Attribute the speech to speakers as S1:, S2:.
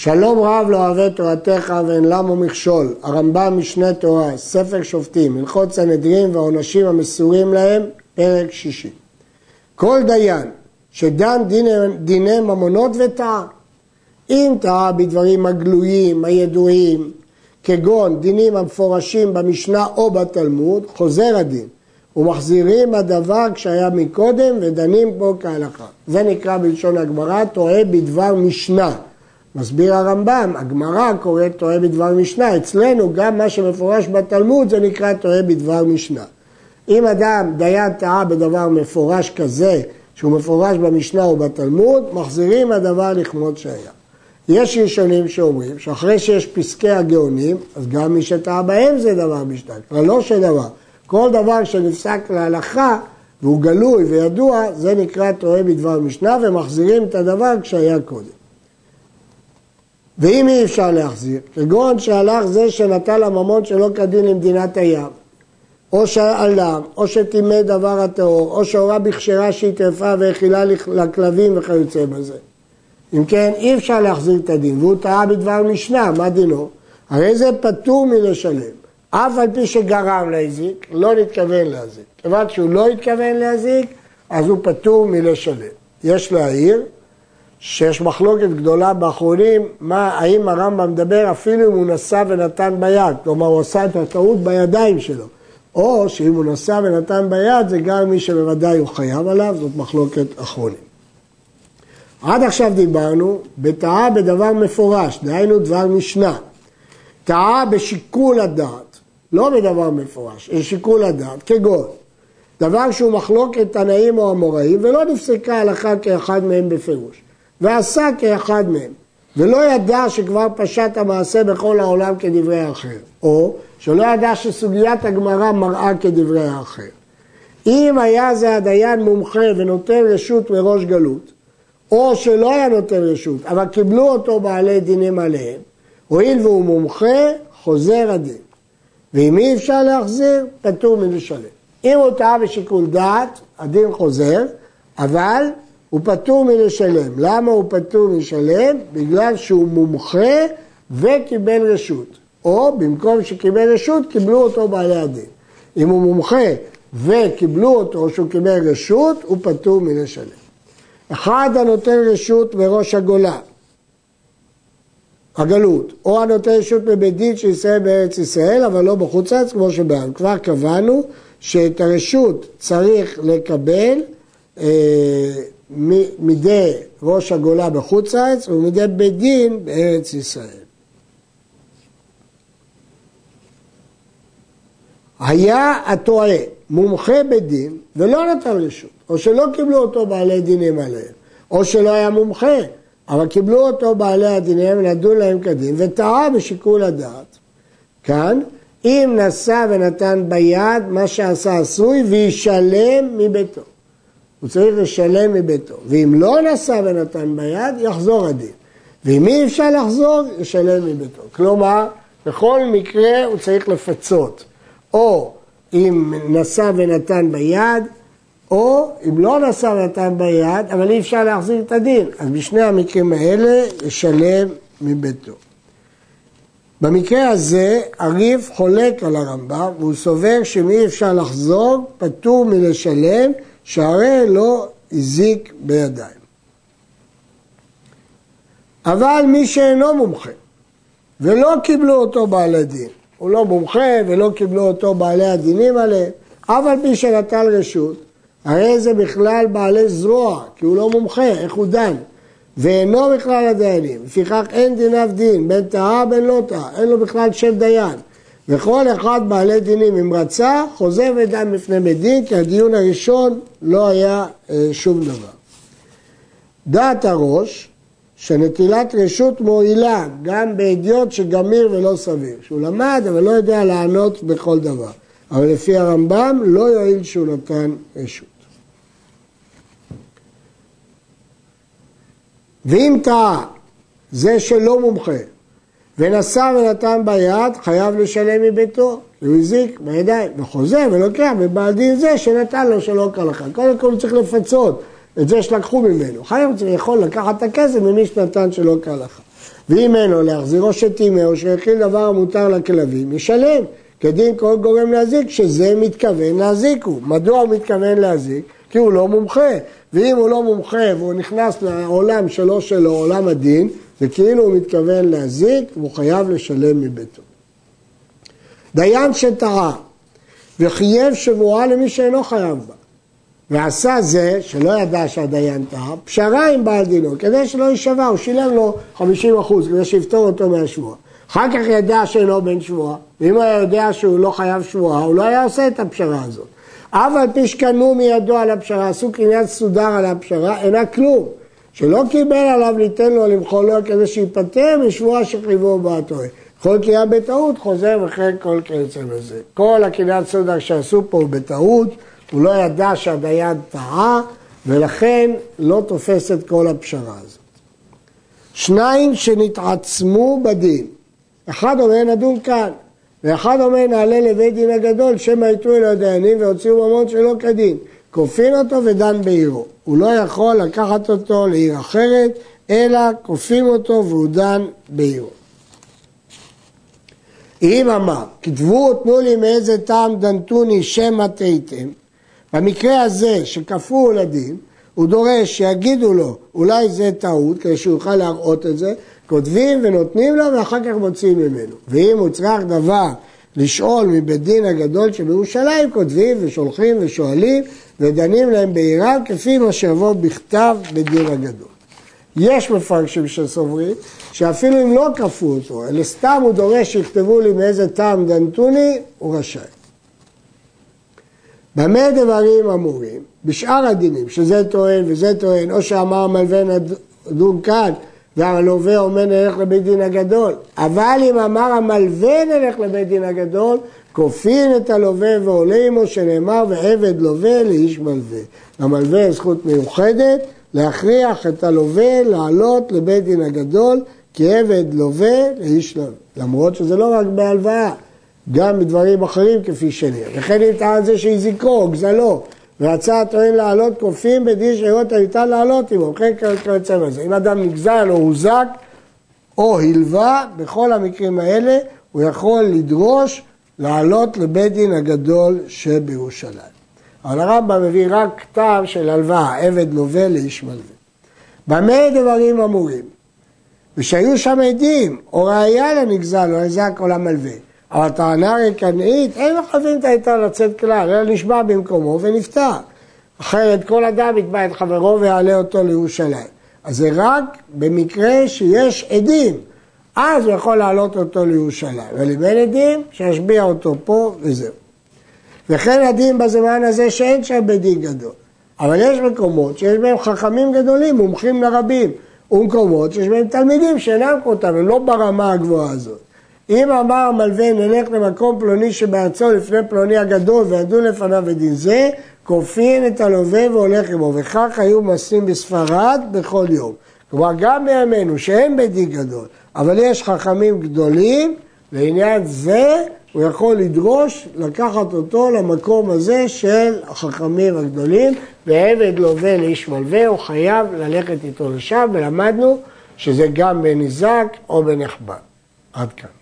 S1: שלום רב לא אוהב את תורתך ואין למו מכשול. הרמב"ם משנה תורה, ספר שופטים, הלכות סנהדרין והעונשים המסורים להם, פרק שישי. כל דיין שדן דיני, דיני ממונות וטעה, אם טעה בדברים הגלויים, הידועים, כגון דינים המפורשים במשנה או בתלמוד, חוזר הדין. ומחזירים הדבר כשהיה מקודם ודנים בו כהלכה. זה נקרא בלשון הגמרא, טועה בדבר משנה. מסביר הרמב"ם, הגמרא קוראת טועה בדבר משנה, אצלנו גם מה שמפורש בתלמוד זה נקרא טועה בדבר משנה. אם אדם דיין טעה בדבר מפורש כזה, שהוא מפורש במשנה או בתלמוד, מחזירים הדבר לכמות שהיה. יש ראשונים שאומרים שאחרי שיש פסקי הגאונים, אז גם מי שטעה בהם זה דבר משנה, כבר לא שדבר. כל דבר שנפסק להלכה והוא גלוי וידוע, זה נקרא טועה בדבר משנה ומחזירים את הדבר כשהיה קודם. ואם אי אפשר להחזיר, כגון שהלך זה שנטל הממון שלא כדין למדינת הים, או שעלם, או שטימא דבר הטהור, או שהורה בכשרה שהיא טרפה והאכילה לכלבים וכיוצא בזה. אם כן, אי אפשר להחזיר את הדין, והוא טעה בדבר משנה, מה דינו? הרי זה פטור מלשלם. אף על פי שגרם להזיק, לא נתכוון להזיק. כיוון שהוא לא התכוון להזיק, אז הוא פטור מלשלם. יש להעיר שיש מחלוקת גדולה באחרונים, מה, האם הרמב"ם מדבר אפילו אם הוא נשא ונתן ביד, כלומר הוא עשה את הטעות בידיים שלו, או שאם הוא נשא ונתן ביד זה גם מי שבוודאי הוא חייב עליו, זאת מחלוקת אחרונים. עד עכשיו דיברנו בטעה בדבר מפורש, דהיינו דבר משנה. טעה בשיקול הדעת, לא בדבר מפורש, אלא שיקול הדעת, כגון דבר שהוא מחלוקת תנאים או אמוראים ולא נפסקה הלכה כאחד מהם בפירוש. ועשה כאחד מהם, ולא ידע שכבר פשט המעשה בכל העולם כדברי האחר, או שלא ידע שסוגיית הגמרא מראה כדברי האחר. אם היה זה הדיין מומחה ונותן רשות מראש גלות, או שלא היה נותן רשות, אבל קיבלו אותו בעלי דינים עליהם, הואיל והוא מומחה, חוזר הדין. ואם אי אפשר להחזיר, פטור מלשלם. אם הוא טעה בשיקול דעת, הדין חוזר, אבל הוא פטור מלשלם. למה הוא פטור מלשלם? בגלל שהוא מומחה וקיבל רשות. או במקום שקיבל רשות, קיבלו אותו בעלי הדין. אם הוא מומחה וקיבלו אותו או שהוא קיבל רשות, הוא פטור מלשלם. אחד הנותן רשות מראש הגולה, הגלות, או הנותן רשות מבית דין של ישראל בארץ ישראל, אבל לא בחוץ לארץ כמו שבעם. כבר קבענו שאת הרשות צריך לקבל אה, מידי ראש הגולה בחוץ לארץ ומידי בית דין בארץ ישראל. היה הטועה מומחה בדין ולא נתן רשות, או שלא קיבלו אותו בעלי דינים עליהם, או שלא היה מומחה, אבל קיבלו אותו בעלי הדינים ונדון להם כדין, וטעה בשיקול הדעת. כאן, אם נשא ונתן ביד מה שעשה עשוי וישלם מביתו. הוא צריך לשלם מביתו. ואם לא נשא ונתן ביד, יחזור הדין. ואם אי אפשר לחזור, ישלם מביתו. כלומר, בכל מקרה הוא צריך לפצות. או אם נשא ונתן ביד, או אם לא נשא ונתן ביד, אבל אי אפשר להחזיר את הדין. אז בשני המקרים האלה ישלם מביתו. במקרה הזה הריף חולק על הרמב"ם והוא סובר שאם אי אפשר לחזור, פטור מלשלם שהרי לא הזיק בידיים. אבל מי שאינו מומחה ולא קיבלו אותו בעלי דין, הוא לא מומחה ולא קיבלו אותו בעלי הדינים עליהם, אף על פי שנטל רשות, הרי זה בכלל בעלי זרוע, כי הוא לא מומחה, איך הוא דן? ואינו בכלל הדיינים, לפיכך אין דיניו דין, בין טעה בין לא טעה, אין לו בכלל שם דיין. וכל אחד בעלי דינים אם רצה, חוזר ודן בפני בית דין, כי הדיון הראשון לא היה אה, שום דבר. דעת הראש, שנטילת רשות מועילה גם באדיוט שגמיר ולא סביר, שהוא למד אבל לא יודע לענות בכל דבר. אבל לפי הרמב"ם לא יועיל שהוא נתן רשות. ואם טעה זה שלא מומחה ונשא ונתן ביד, חייב לשלם מביתו, הוא הזיק בידיים, וחוזר ולוקח בבעל דין זה שנתן לו שלא כהלכה. קודם כל הוא צריך לפצות, את זה שלקחו ממנו. חייב יכול לקחת את הכסף ממי שנתן שלא כהלכה. ואם אין לו להחזירו שטימא או שהכיל דבר המותר לכלבים, ישלם. כדין כל גורם להזיק שזה מתכוון להזיקו. מדוע הוא מתכוון להזיק? כי הוא לא מומחה. ואם הוא לא מומחה והוא נכנס לעולם שלו שלו, עולם הדין, זה כאילו הוא מתכוון להזיק והוא חייב לשלם מביתו. דיין שטעה וחייב שבועה למי שאינו חייב בה, ועשה זה, שלא ידע שהדיין טעה, פשרה עם בעל דינו, כדי שלא יישבע, הוא שילם לו 50 אחוז כדי שיפתור אותו מהשבועה. אחר כך ידע שאינו בן שבועה, ואם הוא היה יודע שהוא לא חייב שבועה, הוא לא היה עושה את הפשרה הזאת. אף על פי שקנו מידו על הפשרה, עשו קניין סודר על הפשרה, אינה כלום. שלא קיבל עליו ליתן לו למחול לו כדי שיפטר משבועה שחייבו בו הטועה. כל קניין בטעות חוזר וכן כל כיוצא בזה. כל הקניין סודר שעשו פה הוא בטעות, הוא לא ידע שהדיין טעה, ולכן לא תופס את כל הפשרה הזאת. שניים שנתעצמו בדין, אחד אומר נדון כאן, ואחד אומר נעלה לבית דין הגדול, שמא יתרו אל הדיינים והוציאו ממון שלא כדין. כופין אותו ודן בעירו. הוא לא יכול לקחת אותו לעיר אחרת, אלא כופים אותו והוא דן בעירו. אם אמר, כתבו תנו לי מאיזה טעם דנתוני שמא תהיתם, במקרה הזה שכפו לדין, הוא דורש שיגידו לו, אולי זה טעות, כדי שהוא יוכל להראות את זה, כותבים ונותנים לו ואחר כך מוציאים ממנו. ואם הוא צריך דבר לשאול מבית דין הגדול שבירושלים, כותבים ושולחים ושואלים ודנים להם בעירם כפי מה שיבוא בכתב בדין הגדול. יש מפרשים שסוברים שאפילו אם לא כפו אותו, אלא סתם הוא דורש שיכתבו לי מאיזה טעם דנתוני, הוא רשאי. במה דברים אמורים? בשאר הדינים, שזה טוען וזה טוען, או שאמר מלווה נדון כאן, והלווה אומר נלך לבית דין הגדול. אבל אם אמר המלווה נלך לבית דין הגדול, כופין את הלווה ועולה עמו שנאמר ועבד לווה לאיש מלווה. למלווה זכות מיוחדת להכריח את הלווה לעלות לבית דין הגדול כי עבד לווה לאיש לווה. למרות שזה לא רק בהלוואה, גם בדברים אחרים כפי שנראה. וכן אם טען זה שהזיקו גזלו ורצה הטוען לעלות כופים בדין שאירות הניתן לעלות עמו, וכן כיוצא בזה. אם אדם נגזל או הוזק או הלווה, בכל המקרים האלה הוא יכול לדרוש לעלות לבית דין הגדול שבירושלים. אבל הרמב"ם מביא רק כתב של הלוואה, עבד לווה לאיש מלווה. במה דברים אמורים? ושהיו שם עדים, או ראייה לנגזל, או נזק או למלווה. אבל טענה רקנאית, אין מחייבים את היתר לצאת כלל, אלא נשבע במקומו ונפטר. אחרת כל אדם יתבע את חברו ויעלה אותו לירושלים. אז זה רק במקרה שיש עדים, אז הוא יכול להעלות אותו לירושלים. אבל אם אין עדים, שישביע אותו פה וזהו. וכן הדין בזמן הזה שאין שם בית דין גדול. אבל יש מקומות שיש בהם חכמים גדולים, מומחים לרבים, ומקומות שיש בהם תלמידים שאינם כמותם, הם לא ברמה הגבוהה הזאת. אם אמר המלווה נלך למקום פלוני שבארצו לפני פלוני הגדול וידון לפניו בדין זה, כופין את הלווה והולך עמו, וכך היו מעשים בספרד בכל יום. כלומר, גם בימינו שאין בית דין גדול, אבל יש חכמים גדולים, לעניין זה הוא יכול לדרוש לקחת אותו למקום הזה של החכמים הגדולים, ועבד לווה לאיש מלווה, הוא חייב ללכת איתו לשם, ולמדנו שזה גם בניזק או בנחבא. עד כאן.